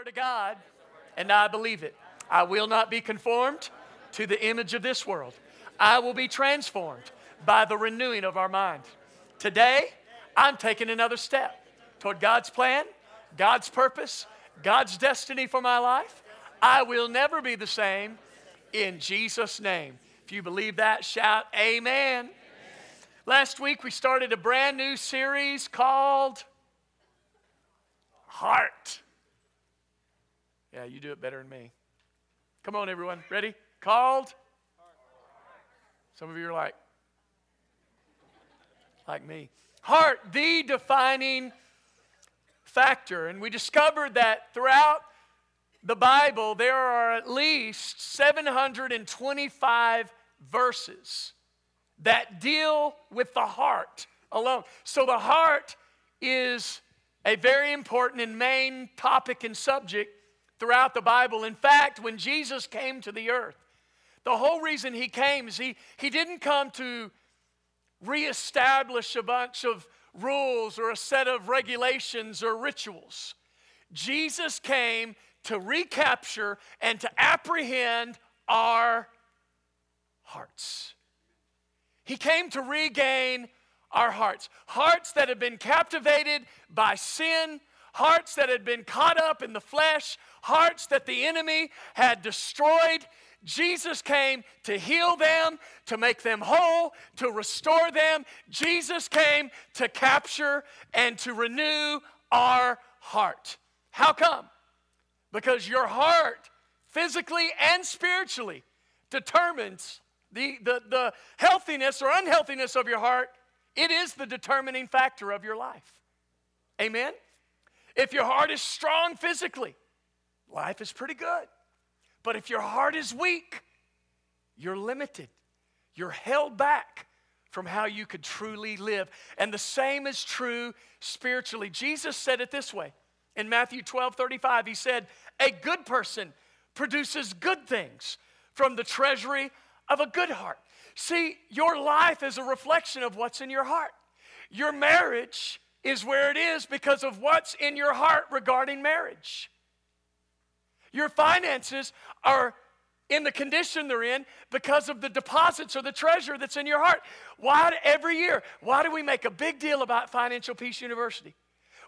Word of God, and I believe it. I will not be conformed to the image of this world. I will be transformed by the renewing of our mind. Today, I'm taking another step toward God's plan, God's purpose, God's destiny for my life. I will never be the same in Jesus' name. If you believe that, shout amen. amen. Last week, we started a brand new series called Heart. Yeah, you do it better than me. Come on, everyone. Ready? Called? Some of you are like, like me. Heart, the defining factor. And we discovered that throughout the Bible, there are at least 725 verses that deal with the heart alone. So the heart is a very important and main topic and subject throughout the Bible. In fact, when Jesus came to the earth, the whole reason he came is he, he didn't come to reestablish a bunch of rules or a set of regulations or rituals. Jesus came to recapture and to apprehend our hearts. He came to regain our hearts. Hearts that had been captivated by sin, hearts that had been caught up in the flesh, hearts that the enemy had destroyed. Jesus came to heal them, to make them whole, to restore them. Jesus came to capture and to renew our heart. How come? Because your heart, physically and spiritually, determines the, the, the healthiness or unhealthiness of your heart it is the determining factor of your life. Amen? If your heart is strong physically, life is pretty good. But if your heart is weak, you're limited. You're held back from how you could truly live. And the same is true spiritually. Jesus said it this way in Matthew 12 35. He said, A good person produces good things from the treasury of a good heart. See, your life is a reflection of what's in your heart. Your marriage is where it is because of what's in your heart regarding marriage. Your finances are in the condition they're in because of the deposits or the treasure that's in your heart. Why every year? Why do we make a big deal about Financial Peace University?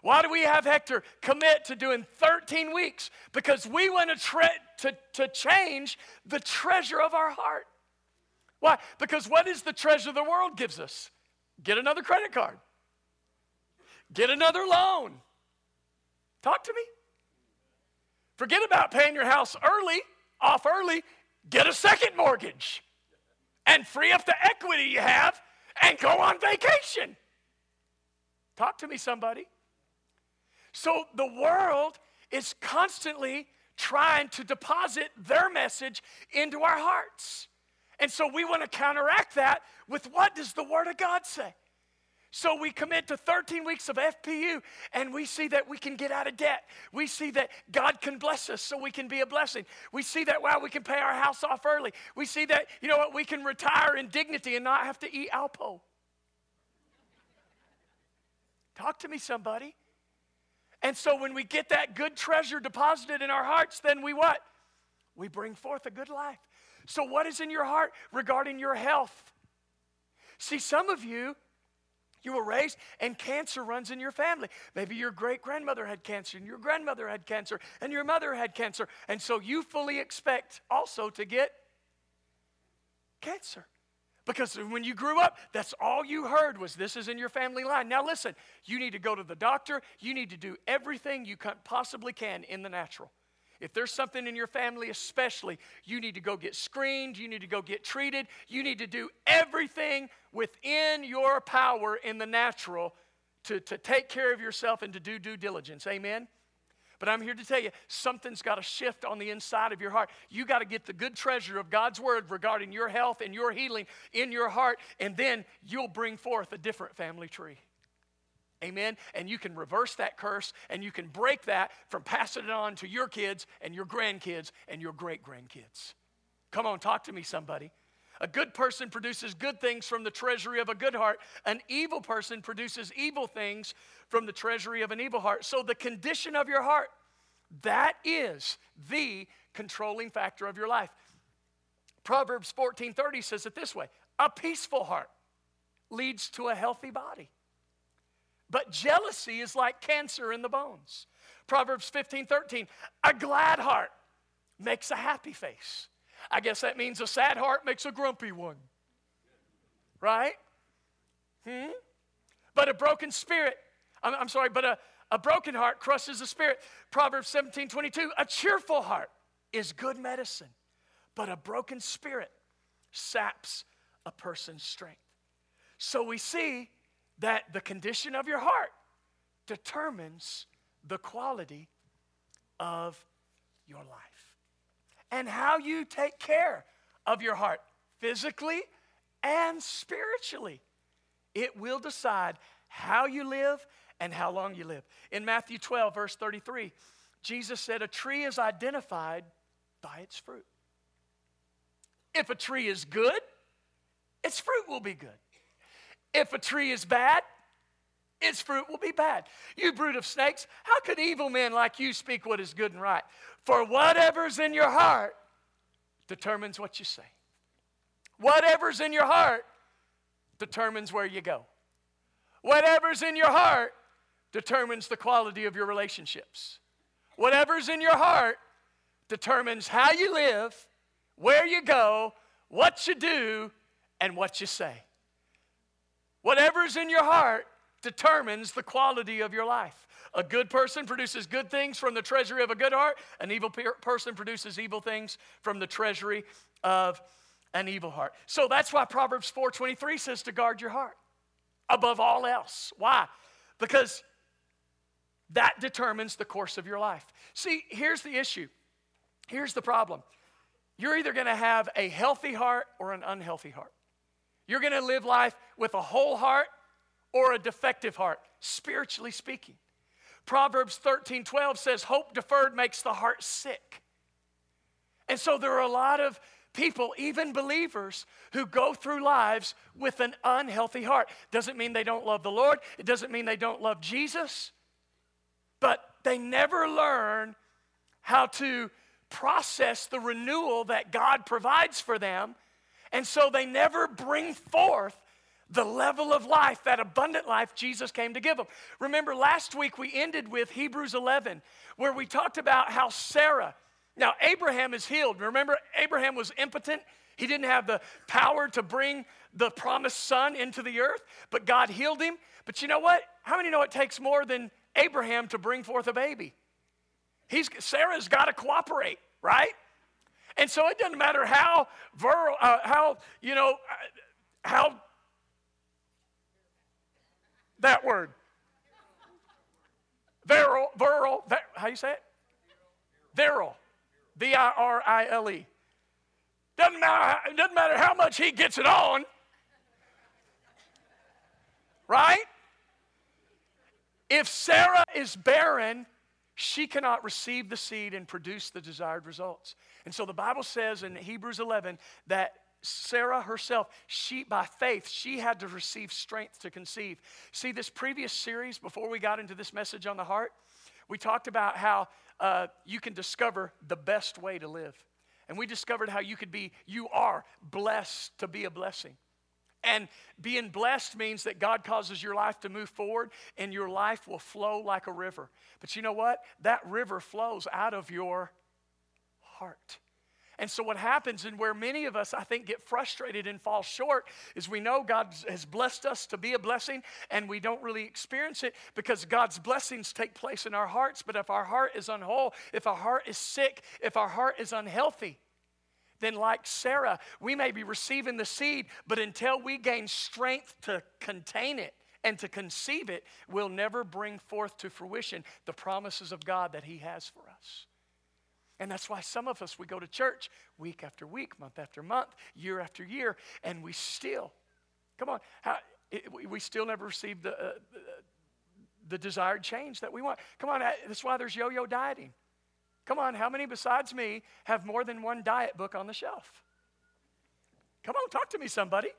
Why do we have Hector commit to doing 13 weeks? Because we want to, tre- to, to change the treasure of our heart. Why? Because what is the treasure the world gives us? Get another credit card, get another loan. Talk to me. Forget about paying your house early, off early, get a second mortgage and free up the equity you have and go on vacation. Talk to me, somebody. So the world is constantly trying to deposit their message into our hearts. And so we want to counteract that with what does the Word of God say? So we commit to 13 weeks of FPU and we see that we can get out of debt. We see that God can bless us so we can be a blessing. We see that, wow, we can pay our house off early. We see that, you know what, we can retire in dignity and not have to eat Alpo. Talk to me, somebody. And so when we get that good treasure deposited in our hearts, then we what? We bring forth a good life. So, what is in your heart regarding your health? See, some of you, you were raised and cancer runs in your family. Maybe your great grandmother had cancer, and your grandmother had cancer, and your mother had cancer. And so you fully expect also to get cancer. Because when you grew up, that's all you heard was this is in your family line. Now, listen, you need to go to the doctor. You need to do everything you possibly can in the natural. If there's something in your family, especially, you need to go get screened, you need to go get treated, you need to do everything within your power in the natural to, to take care of yourself and to do due diligence. Amen? But I'm here to tell you, something's got to shift on the inside of your heart. You got to get the good treasure of God's word regarding your health and your healing in your heart, and then you'll bring forth a different family tree. Amen. And you can reverse that curse and you can break that from passing it on to your kids and your grandkids and your great grandkids. Come on, talk to me, somebody. A good person produces good things from the treasury of a good heart. An evil person produces evil things from the treasury of an evil heart. So, the condition of your heart, That is the controlling factor of your life. Proverbs 14:30 says it this way: a peaceful heart leads to a healthy body. But jealousy is like cancer in the bones. Proverbs 15 13, a glad heart makes a happy face. I guess that means a sad heart makes a grumpy one. Right? Hmm? But a broken spirit, I'm, I'm sorry, but a, a broken heart crushes the spirit. Proverbs 17 22, a cheerful heart is good medicine, but a broken spirit saps a person's strength. So we see that the condition of your heart determines the quality of your life and how you take care of your heart physically and spiritually. It will decide how you live and how long you live. In Matthew 12, verse 33, Jesus said, A tree is identified by its fruit. If a tree is good, its fruit will be good. If a tree is bad, its fruit will be bad. You brood of snakes, how could evil men like you speak what is good and right? For whatever's in your heart determines what you say. Whatever's in your heart determines where you go. Whatever's in your heart determines the quality of your relationships. Whatever's in your heart determines how you live, where you go, what you do, and what you say. Whatever's in your heart determines the quality of your life. A good person produces good things from the treasury of a good heart. An evil person produces evil things from the treasury of an evil heart. So that's why Proverbs 4:23 says to guard your heart above all else. Why? Because that determines the course of your life. See, here's the issue. Here's the problem. You're either going to have a healthy heart or an unhealthy heart. You're going to live life with a whole heart or a defective heart, spiritually speaking. Proverbs 13 12 says, Hope deferred makes the heart sick. And so there are a lot of people, even believers, who go through lives with an unhealthy heart. Doesn't mean they don't love the Lord, it doesn't mean they don't love Jesus, but they never learn how to process the renewal that God provides for them. And so they never bring forth the level of life, that abundant life Jesus came to give them. Remember, last week we ended with Hebrews 11, where we talked about how Sarah, now Abraham is healed. Remember, Abraham was impotent. He didn't have the power to bring the promised son into the earth, but God healed him. But you know what? How many know it takes more than Abraham to bring forth a baby? He's, Sarah's got to cooperate, right? And so it doesn't matter how, virile, uh, how you know, uh, how that word. Virile, virile, how you say it? Virile. V I R I L E. Doesn't matter, it doesn't matter how much he gets it on. Right? If Sarah is barren, she cannot receive the seed and produce the desired results. And so the Bible says in Hebrews 11 that Sarah herself, she by faith, she had to receive strength to conceive. See, this previous series, before we got into this message on the heart, we talked about how uh, you can discover the best way to live. And we discovered how you could be, you are blessed to be a blessing. And being blessed means that God causes your life to move forward and your life will flow like a river. But you know what? That river flows out of your heart. And so, what happens, and where many of us, I think, get frustrated and fall short, is we know God has blessed us to be a blessing, and we don't really experience it because God's blessings take place in our hearts. But if our heart is unwhole, if our heart is sick, if our heart is unhealthy, then, like Sarah, we may be receiving the seed, but until we gain strength to contain it and to conceive it, we'll never bring forth to fruition the promises of God that He has for us. And that's why some of us, we go to church week after week, month after month, year after year, and we still, come on, how, it, we still never receive the, uh, the desired change that we want. Come on, that's why there's yo yo dieting. Come on, how many besides me have more than one diet book on the shelf? Come on, talk to me, somebody,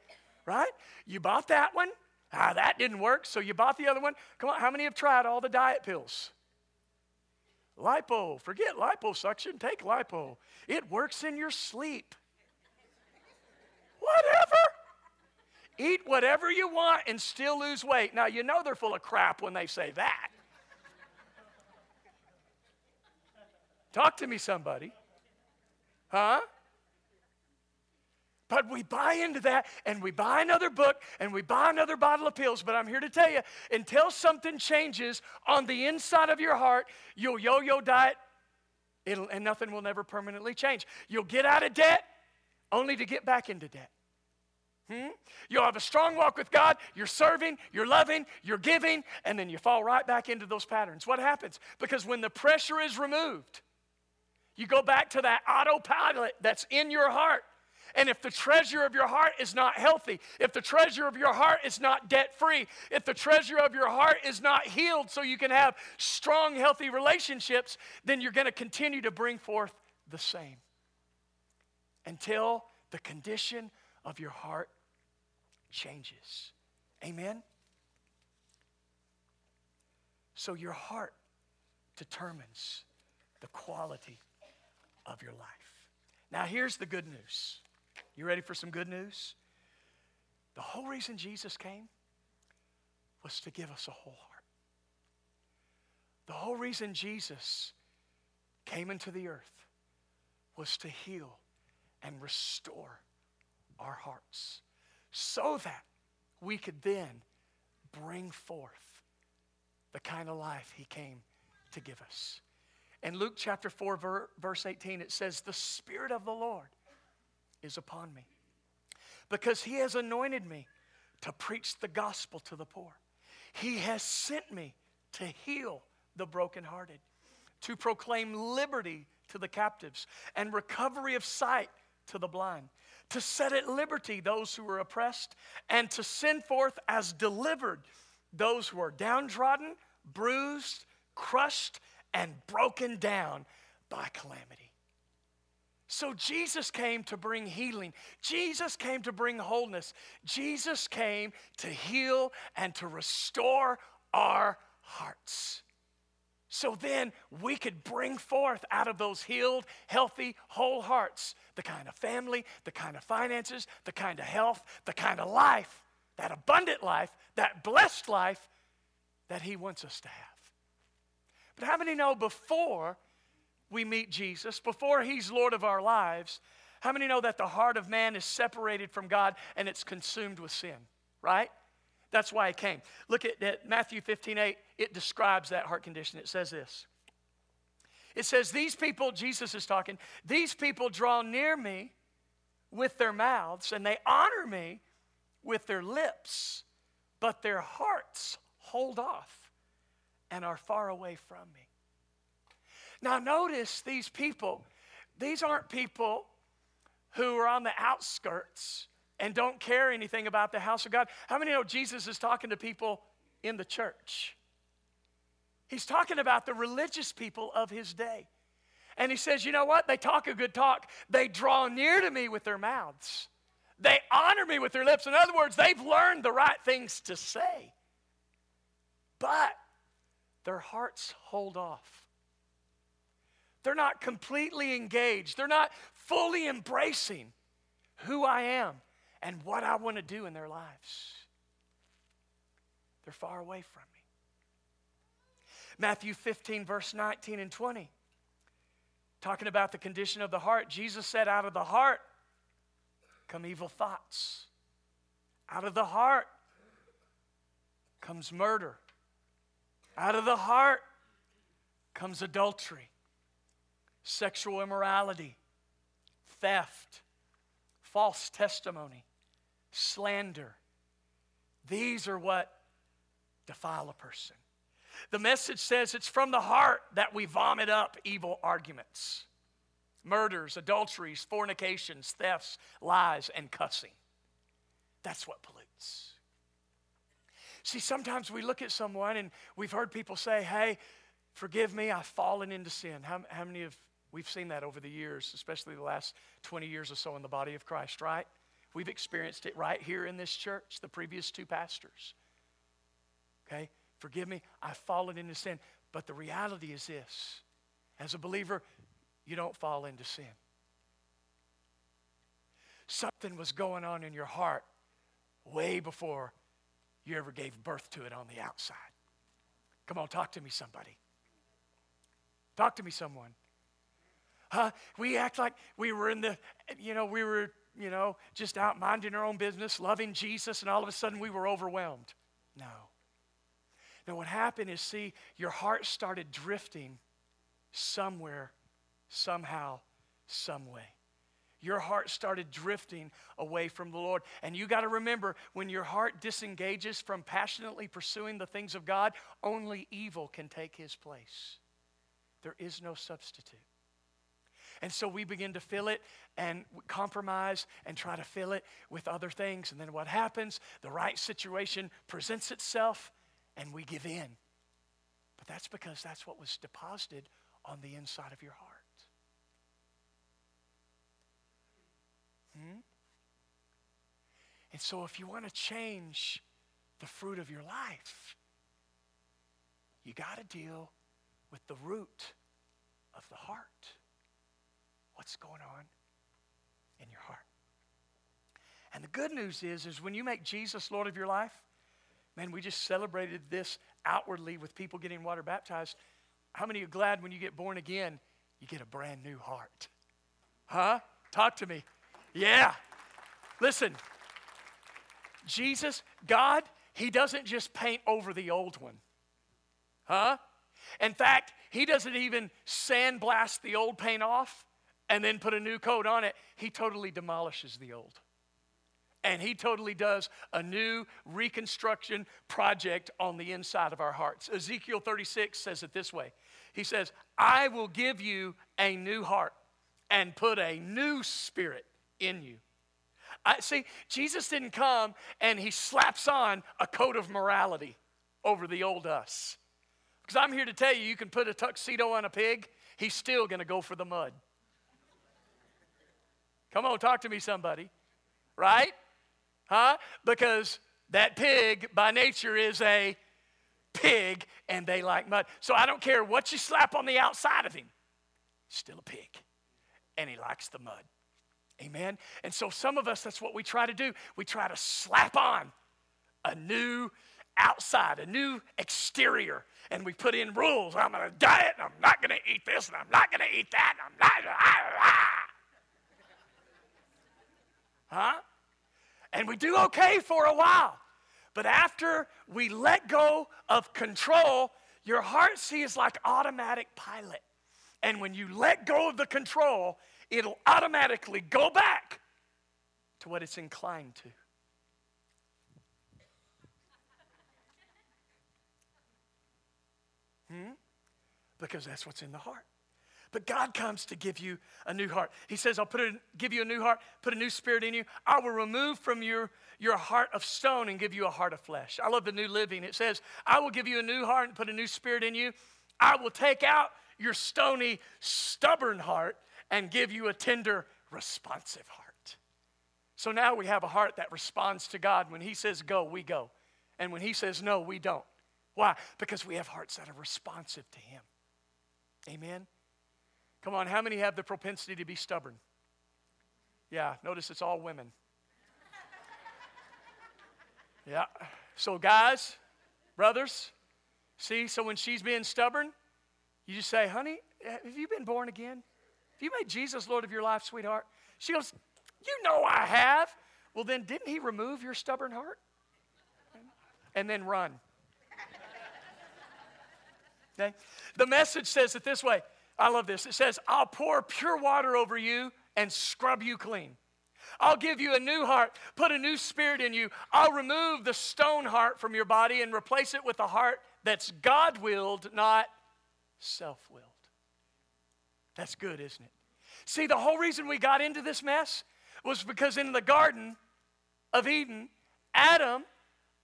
right? You bought that one, ah, that didn't work, so you bought the other one. Come on, how many have tried all the diet pills? Lipo, forget liposuction, take lipo. It works in your sleep. Whatever. Eat whatever you want and still lose weight. Now, you know they're full of crap when they say that. Talk to me, somebody. Huh? But we buy into that and we buy another book and we buy another bottle of pills. But I'm here to tell you until something changes on the inside of your heart, you'll yo yo diet and nothing will never permanently change. You'll get out of debt only to get back into debt. Hmm? You'll have a strong walk with God, you're serving, you're loving, you're giving, and then you fall right back into those patterns. What happens? Because when the pressure is removed, you go back to that autopilot that's in your heart. And if the treasure of your heart is not healthy, if the treasure of your heart is not debt free, if the treasure of your heart is not healed so you can have strong, healthy relationships, then you're going to continue to bring forth the same until the condition of your heart changes. Amen? So your heart determines the quality of your life. Now, here's the good news. You ready for some good news? The whole reason Jesus came was to give us a whole heart. The whole reason Jesus came into the earth was to heal and restore our hearts so that we could then bring forth the kind of life he came to give us. In Luke chapter 4, verse 18, it says, The Spirit of the Lord is upon me because he has anointed me to preach the gospel to the poor. He has sent me to heal the brokenhearted, to proclaim liberty to the captives and recovery of sight to the blind, to set at liberty those who are oppressed, and to send forth as delivered those who are downtrodden, bruised, crushed, and broken down by calamity. So Jesus came to bring healing. Jesus came to bring wholeness. Jesus came to heal and to restore our hearts. So then we could bring forth out of those healed, healthy, whole hearts the kind of family, the kind of finances, the kind of health, the kind of life, that abundant life, that blessed life that He wants us to have. But how many know before we meet Jesus, before He's Lord of our lives, how many know that the heart of man is separated from God and it's consumed with sin, right? That's why He came. Look at, at Matthew 15 8, it describes that heart condition. It says this It says, These people, Jesus is talking, these people draw near me with their mouths and they honor me with their lips, but their hearts hold off and are far away from me. Now, notice these people, these aren't people who are on the outskirts and don't care anything about the house of God. How many know Jesus is talking to people in the church? He's talking about the religious people of his day. And he says, You know what? They talk a good talk. They draw near to me with their mouths, they honor me with their lips. In other words, they've learned the right things to say, but their hearts hold off. They're not completely engaged. They're not fully embracing who I am and what I want to do in their lives. They're far away from me. Matthew 15, verse 19 and 20. Talking about the condition of the heart, Jesus said, Out of the heart come evil thoughts. Out of the heart comes murder. Out of the heart comes adultery sexual immorality, theft, false testimony, slander. These are what defile a person. The message says it's from the heart that we vomit up evil arguments, murders, adulteries, fornications, thefts, lies, and cussing. That's what pollutes. See, sometimes we look at someone and we've heard people say, hey, forgive me, I've fallen into sin. How, how many of We've seen that over the years, especially the last 20 years or so in the body of Christ, right? We've experienced it right here in this church, the previous two pastors. Okay? Forgive me, I've fallen into sin. But the reality is this as a believer, you don't fall into sin. Something was going on in your heart way before you ever gave birth to it on the outside. Come on, talk to me, somebody. Talk to me, someone. Huh? We act like we were in the, you know, we were, you know, just out minding our own business, loving Jesus, and all of a sudden we were overwhelmed. No. Now, what happened is, see, your heart started drifting somewhere, somehow, some way. Your heart started drifting away from the Lord. And you got to remember when your heart disengages from passionately pursuing the things of God, only evil can take his place. There is no substitute. And so we begin to fill it and compromise and try to fill it with other things. And then what happens? The right situation presents itself and we give in. But that's because that's what was deposited on the inside of your heart. Hmm? And so, if you want to change the fruit of your life, you got to deal with the root of the heart. What's going on in your heart? And the good news is, is when you make Jesus Lord of your life, man, we just celebrated this outwardly with people getting water baptized. How many are glad when you get born again, you get a brand new heart? Huh? Talk to me. Yeah. Listen, Jesus, God, He doesn't just paint over the old one. Huh? In fact, He doesn't even sandblast the old paint off and then put a new coat on it. He totally demolishes the old. And He totally does a new reconstruction project on the inside of our hearts. Ezekiel 36 says it this way He says, I will give you a new heart and put a new spirit in you. I, see, Jesus didn't come and he slaps on a coat of morality over the old us. Because I'm here to tell you, you can put a tuxedo on a pig, he's still to go for the mud. Come on, talk to me, somebody. Right? Huh? Because that pig by nature is a pig and they like mud. So I don't care what you slap on the outside of him, still a pig. And he likes the mud. Amen. And so some of us, that's what we try to do. We try to slap on a new outside, a new exterior, and we put in rules. I'm going to diet, and I'm not going to eat this, and I'm not going to eat that, and I'm not. Ah, ah. Huh? And we do okay for a while. But after we let go of control, your heart sees like automatic pilot. And when you let go of the control, it'll automatically go back to what it's inclined to. Hmm? Because that's what's in the heart. But God comes to give you a new heart. He says, I'll put a, give you a new heart, put a new spirit in you. I will remove from your, your heart of stone and give you a heart of flesh. I love the new living. It says, I will give you a new heart and put a new spirit in you. I will take out your stony, stubborn heart and give you a tender, responsive heart. So now we have a heart that responds to God. When He says go, we go. And when He says no, we don't. Why? Because we have hearts that are responsive to Him. Amen? Come on, how many have the propensity to be stubborn? Yeah, notice it's all women. Yeah. So, guys, brothers, see, so when she's being stubborn, you just say, honey, have you been born again? Have you made Jesus Lord of your life, sweetheart? She goes, You know I have. Well, then didn't he remove your stubborn heart? And then run. Okay? The message says it this way. I love this. It says, I'll pour pure water over you and scrub you clean. I'll give you a new heart, put a new spirit in you. I'll remove the stone heart from your body and replace it with a heart that's God willed, not self willed. That's good, isn't it? See, the whole reason we got into this mess was because in the Garden of Eden, Adam,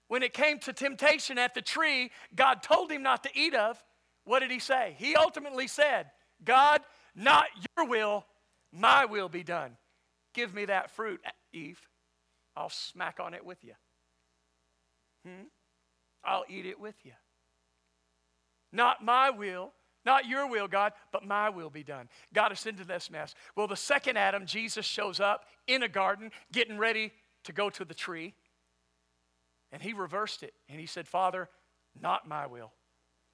when it came to temptation at the tree, God told him not to eat of. What did he say? He ultimately said, God, not your will, my will be done. Give me that fruit, Eve. I'll smack on it with you. Hmm? I'll eat it with you. Not my will, Not your will, God, but my will be done. Got us into this mess. Well, the second Adam, Jesus shows up in a garden, getting ready to go to the tree. And he reversed it. And he said, Father, not my will.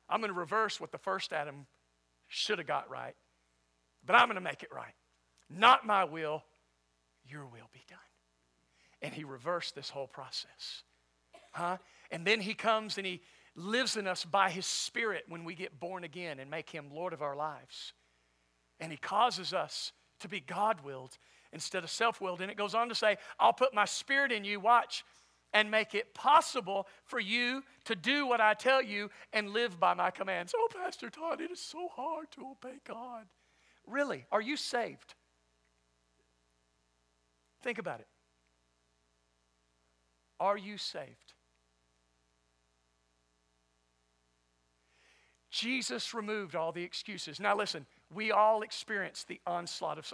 I'm going to reverse what the first Adam should have got right, but I'm going to make it right. Not my will, your will be done. And he reversed this whole process. Huh? And then he comes and he lives in us by his spirit when we get born again and make him Lord of our lives. And he causes us to be God willed instead of self willed. And it goes on to say, I'll put my spirit in you, watch, and make it possible for you to do what I tell you and live by my commands. Oh, Pastor Todd, it is so hard to obey God. Really? Are you saved? Think about it. Are you saved? Jesus removed all the excuses. Now, listen, we all experience the onslaught of,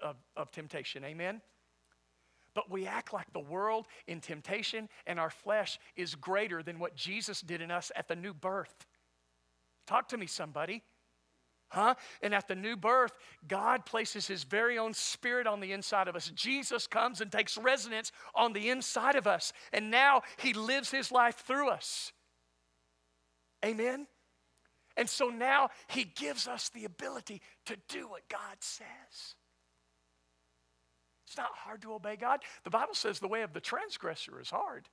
of, of, temptation. Amen? But we act like the world in temptation and our flesh is greater than what Jesus did in us at the new birth. Talk to me, somebody. Huh? And at the new birth, God places His very own Spirit on the inside of us. Jesus comes and takes residence on the inside of us. And now He lives His life through us. Amen? And so now He gives us the ability to do what God says. It's not hard to obey God. The Bible says the way of the transgressor is hard.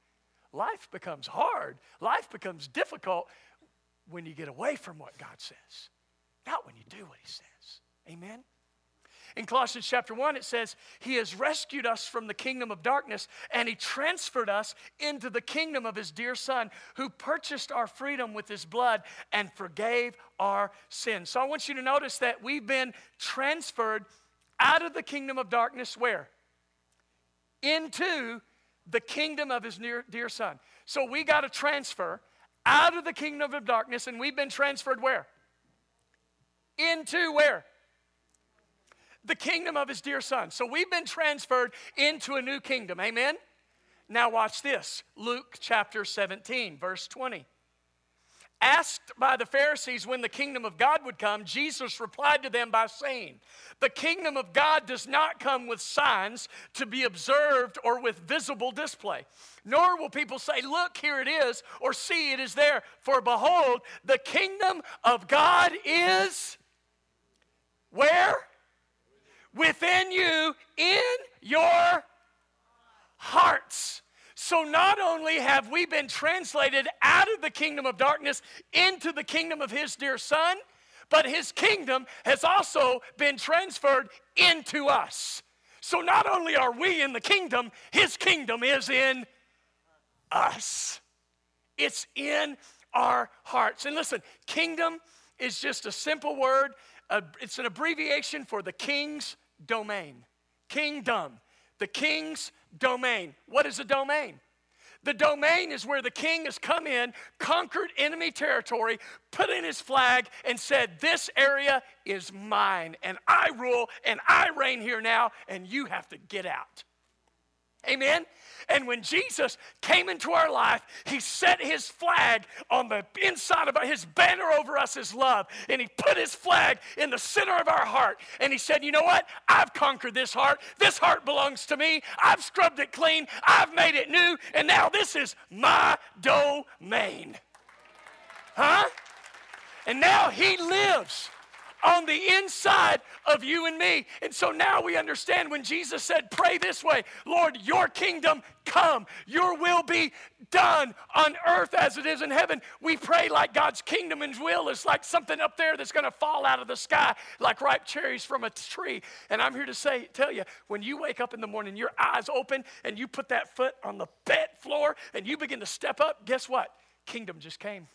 Life becomes hard, life becomes difficult when you get away from what God says, not when you do what He says. Amen? In Colossians chapter 1, it says, He has rescued us from the kingdom of darkness and He transferred us into the kingdom of His dear Son, who purchased our freedom with His blood and forgave our sins. So I want you to notice that we've been transferred out of the kingdom of darkness, where? Into the kingdom of His near, dear Son. So we got to transfer out of the kingdom of darkness and we've been transferred where? Into where? the kingdom of his dear son. So we've been transferred into a new kingdom. Amen? Now, watch this Luke chapter 17, verse 20. Asked by the Pharisees when the kingdom of God would come, Jesus replied to them by saying, The kingdom of God does not come with signs to be observed or with visible display. Nor will people say, Look, here it is, or see, it is there. For behold, the kingdom of God is where? within you in your hearts. So, not only have we been translated out of the kingdom of darkness into the kingdom of His dear Son, but His kingdom has also been transferred into us. So, not only are we in the kingdom, His kingdom is in us. It's in our hearts. And listen, kingdom is just a simple word, it's an abbreviation for the king's domain. Kingdom. The king's domain. What is a domain? The domain is where the king has come in, conquered enemy territory, put in his flag, and said, This area is mine, and I rule, and I reign here now, and you have to get out. Amen? And when Jesus came into our life, he set his flag on the inside of his banner over us is love. And he put his flag in the center of our heart. And he said, You know what? I've conquered this heart. This heart belongs to me. I've scrubbed it clean. I've made it new. And now this is my domain. Huh? And now he lives on the inside of you and me. And so now we understand when Jesus said, Pray this way Lord, your kingdom come, your will be done on earth as it is in heaven. We pray like God's kingdom and will is like something up there that's going to fall out of the sky like ripe cherries from a tree. And I'm here to say, tell you, when you wake up in the morning, your eyes open and you put that foot on the bed floor and you begin to step up, guess what? Kingdom just came.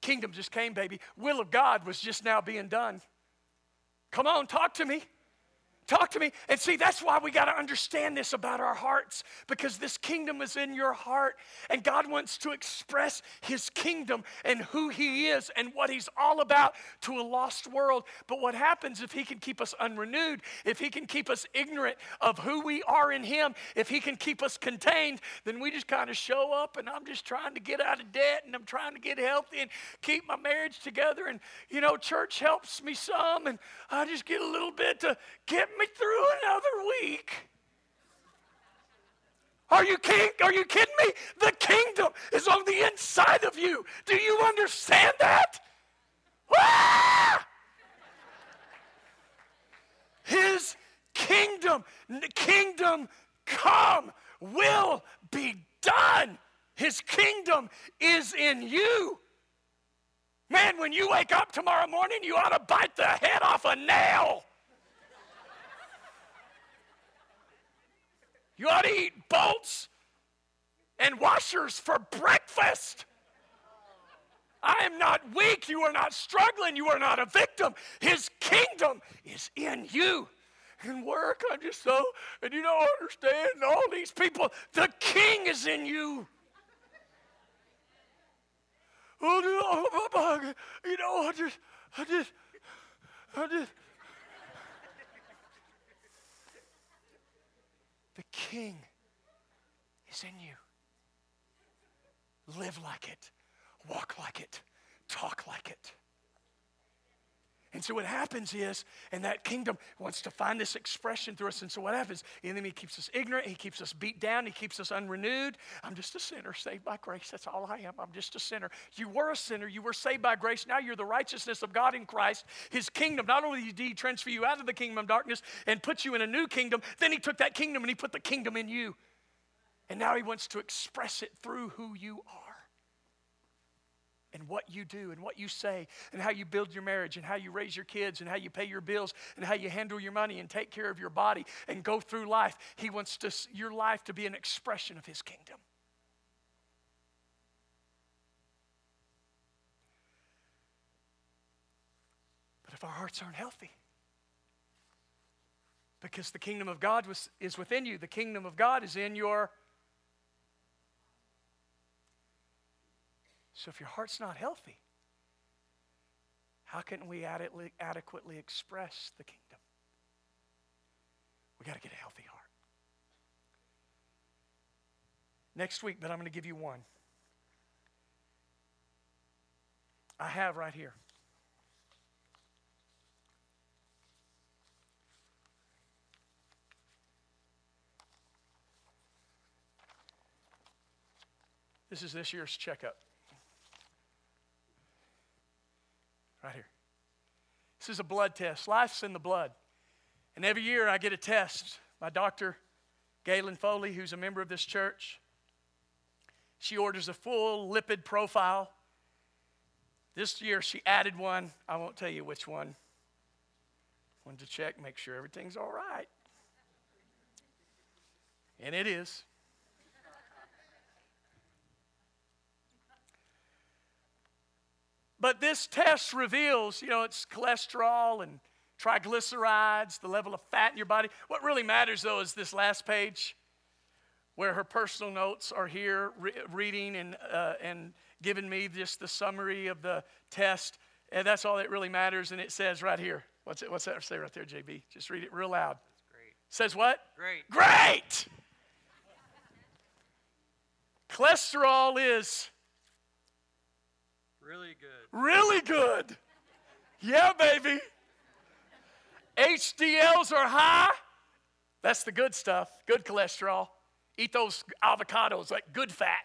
Kingdom just came, baby. Will of God was just now being done. Come on, talk to me. Talk to me. And see, that's why we got to understand this about our hearts because this kingdom is in your heart. And God wants to express his kingdom and who he is and what he's all about to a lost world. But what happens if he can keep us unrenewed, if he can keep us ignorant of who we are in him, if he can keep us contained, then we just kind of show up and I'm just trying to get out of debt and I'm trying to get healthy and keep my marriage together. And, you know, church helps me some and I just get a little bit to get me through another week. Are you king? Are you kidding me? The kingdom is on the inside of you. Do you understand that? Ah! His kingdom, kingdom come, will be done. His kingdom is in you. Man, when you wake up tomorrow morning, you ought to bite the head off a nail. You ought to eat bolts and washers for breakfast. I am not weak. You are not struggling. You are not a victim. His kingdom is in you. And work, I'm just so, and you don't understand all these people. The king is in you. Oh, oh you know, I just, I just, I just, The King is in you. Live like it, walk like it, talk like it. And so what happens is, and that kingdom wants to find this expression through us. And so what happens? The enemy keeps us ignorant. He keeps us beat down. He keeps us unrenewed. I'm just a sinner saved by grace. That's all I am. I'm just a sinner. You were a sinner. You were saved by grace. Now you're the righteousness of God in Christ. His kingdom, not only did he transfer you out of the kingdom of darkness and put you in a new kingdom, then he took that kingdom and he put the kingdom in you. And now he wants to express it through who you are and what you do and what you say and how you build your marriage and how you raise your kids and how you pay your bills and how you handle your money and take care of your body and go through life. He wants to, your life to be an expression of His kingdom. But if our hearts aren't healthy, because the kingdom of God was, is within you, the kingdom of God is in your So if your heart's not healthy, how can we adequately express the kingdom? We got to get a healthy heart. Next week, but I'm going to give you one. I have right here. This is this year's checkup. Right here. This is a blood test. Life's in the blood. And every year I get a test. My doctor, Galen Foley, who's a member of this church, she orders a full lipid profile. This year she added one. I won't tell you which one. Wanted to check, make sure everything's all right. And it is. But this test reveals, you know, it's cholesterol and triglycerides, the level of fat in your body. What really matters, though, is this last page where her personal notes are here, re- reading and, uh, and giving me just the summary of the test. And that's all that really matters. And it says right here, what's, it, what's that say right there, JB? Just read it real loud. great. Says what? Great. Great! Cholesterol is Really good. Really good. Yeah, baby. HDLs are high. That's the good stuff, good cholesterol. Eat those avocados, like good fat.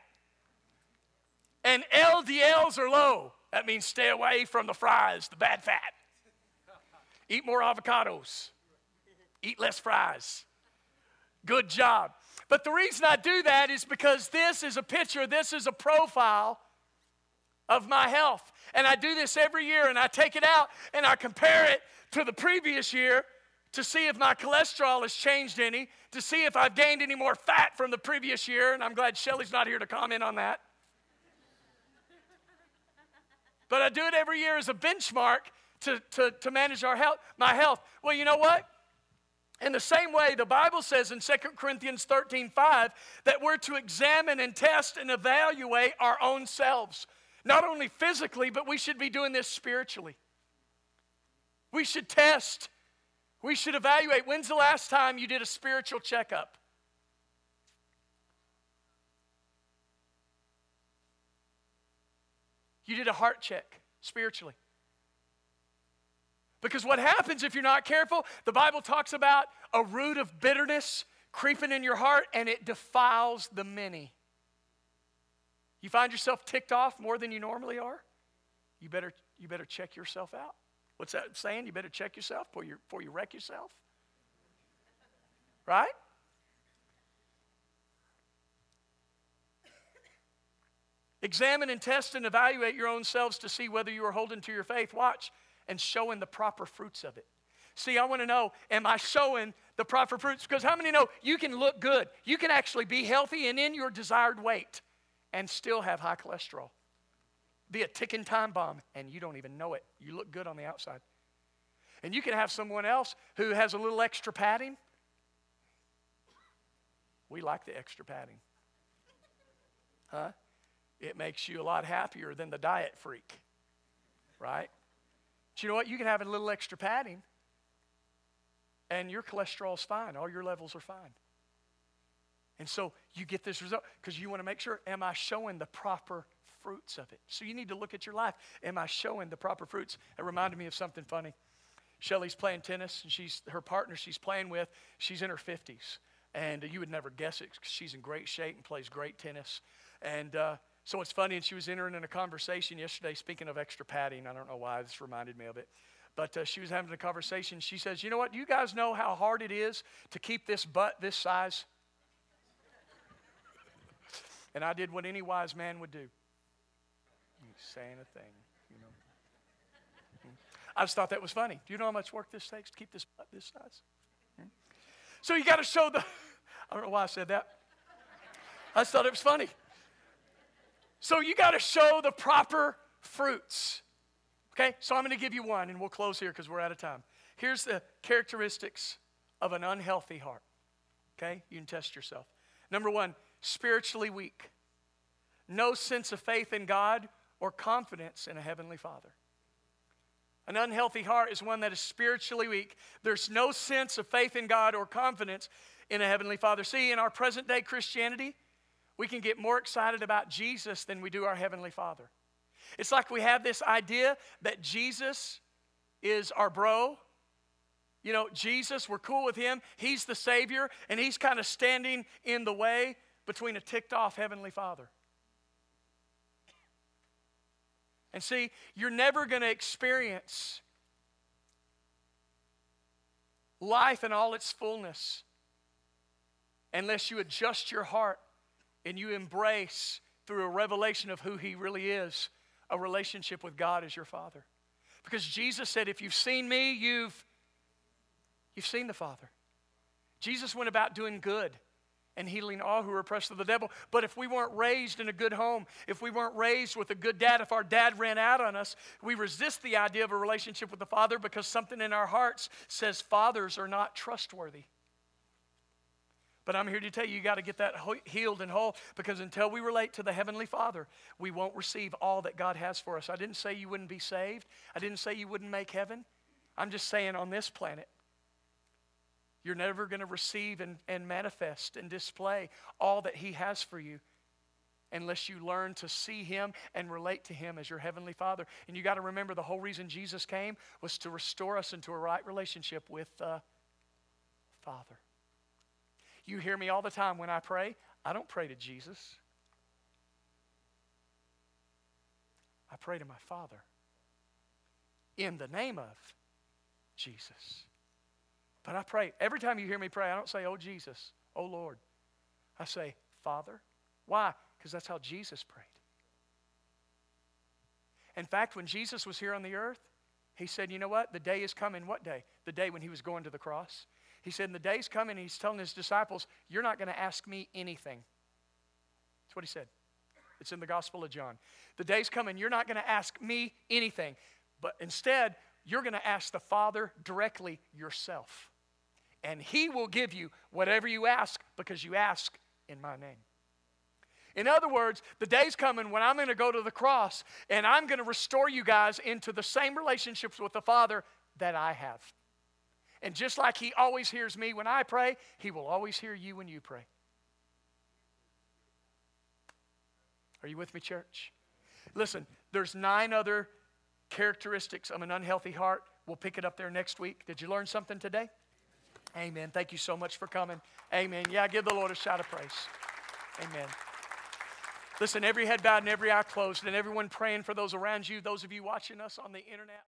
And LDLs are low. That means stay away from the fries, the bad fat. Eat more avocados. Eat less fries. Good job. But the reason I do that is because this is a picture, this is a profile of my health. And I do this every year and I take it out and I compare it to the previous year to see if my cholesterol has changed any, to see if I've gained any more fat from the previous year. And I'm glad Shelly's not here to comment on that. But I do it every year as a benchmark to, to, to manage our health, my health. Well, you know what? In the same way, the Bible says in 2 Corinthians 13 5 that we're to examine and test and evaluate our own selves. Not only physically, but we should be doing this spiritually. We should test, we should evaluate. When's the last time you did a spiritual checkup? You did a heart check spiritually. Because what happens if you're not careful, the Bible talks about a root of bitterness creeping in your heart and it defiles the many. You find yourself ticked off more than you normally are? You better, you better check yourself out. What's that saying? You better check yourself before you, before you wreck yourself. Right? Examine and test and evaluate your own selves to see whether you are holding to your faith. Watch and showing the proper fruits of it. See, I want to know, am I showing the proper fruits? Because how many know you can look good? You can actually be healthy and in your desired weight and still have high cholesterol. Be a ticking time bomb and you don't even know it. You look good on the outside. And you can have someone else who has a little extra padding. We like the extra padding. Huh? It makes you a lot happier than the diet freak, right? But you know what? You can have a little extra padding, and your cholesterol's fine. All your levels are fine. And so you get this result because you want to make sure, am I showing the proper fruits of it? So you need to look at your life. Am I showing the proper fruits? It reminded me of something funny. Shelly's playing tennis, and she's her partner she's playing with, she's in her 50s. And you would never guess it because she's in great shape and plays great tennis. And uh, so it's funny, and she was entering in a conversation yesterday, speaking of extra padding. I don't know why, this reminded me of it. But uh, she was having a conversation. She says, You know what? You guys know how hard it is to keep this butt this size? And I did what any wise man would do You saying a thing, you know. I just thought that was funny. Do you know how much work this takes to keep this butt this size? Hmm? So you got to show the. I don't know why I said that. I just thought it was funny. So you got to show the proper fruits. Okay, so I'm going to give you one and we'll close here because we're out of time. Here's the characteristics of an unhealthy heart. Okay, you can test yourself. Number one, spiritually weak. No sense of faith in God or confidence in a heavenly Father. An unhealthy heart is one that is spiritually weak. There's no sense of faith in God or confidence in a heavenly Father. See, in our present day Christianity, we can get more excited about Jesus than we do our Heavenly Father. It's like we have this idea that Jesus is our bro. You know, Jesus, we're cool with him. He's the Savior, and he's kind of standing in the way between a ticked off Heavenly Father. And see, you're never going to experience life in all its fullness unless you adjust your heart and you embrace through a revelation of who He really is a relationship with God as your Father. Because Jesus said, if you've seen me, you've, you've seen the Father. Jesus went about doing good and healing all who are oppressed of the devil. But if we weren't raised in a good home, if we weren't raised with a good dad, if our dad ran out on us, we resist the idea of a relationship with the Father because something in our hearts says fathers are not trustworthy. But I'm here to tell you, you got to get that healed and whole because until we relate to the Heavenly Father, we won't receive all that God has for us. I didn't say you wouldn't be saved, I didn't say you wouldn't make heaven. I'm just saying on this planet, you're never going to receive and, and manifest and display all that He has for you unless you learn to see Him and relate to Him as your Heavenly Father. And you got to remember the whole reason Jesus came was to restore us into a right relationship with the Father. You hear me all the time when I pray. I don't pray to Jesus, I pray to my Father in the name of Jesus. But I pray, every time you hear me pray, I don't say, Oh Jesus, oh Lord. I say, Father. Why? Because that's how Jesus prayed. In fact, when Jesus was here on the earth, he said, You know what? The day is coming. What day? The day when he was going to the cross. He said, the days coming, he's telling his disciples, You're not going to ask me anything. That's what he said. It's in the Gospel of John. The day's coming, you're not going to ask me anything, but instead, you're going to ask the Father directly yourself. And He will give you whatever you ask because you ask in my name. In other words, the day's coming when I'm going to go to the cross and I'm going to restore you guys into the same relationships with the Father that I have. And just like He always hears me when I pray, He will always hear you when you pray. Are you with me, church? Listen, there's nine other characteristics of an unhealthy heart. We'll pick it up there next week. Did you learn something today? Amen. Thank you so much for coming. Amen. Yeah, give the Lord a shout of praise. Amen. Listen, every head bowed and every eye closed, and everyone praying for those around you, those of you watching us on the internet.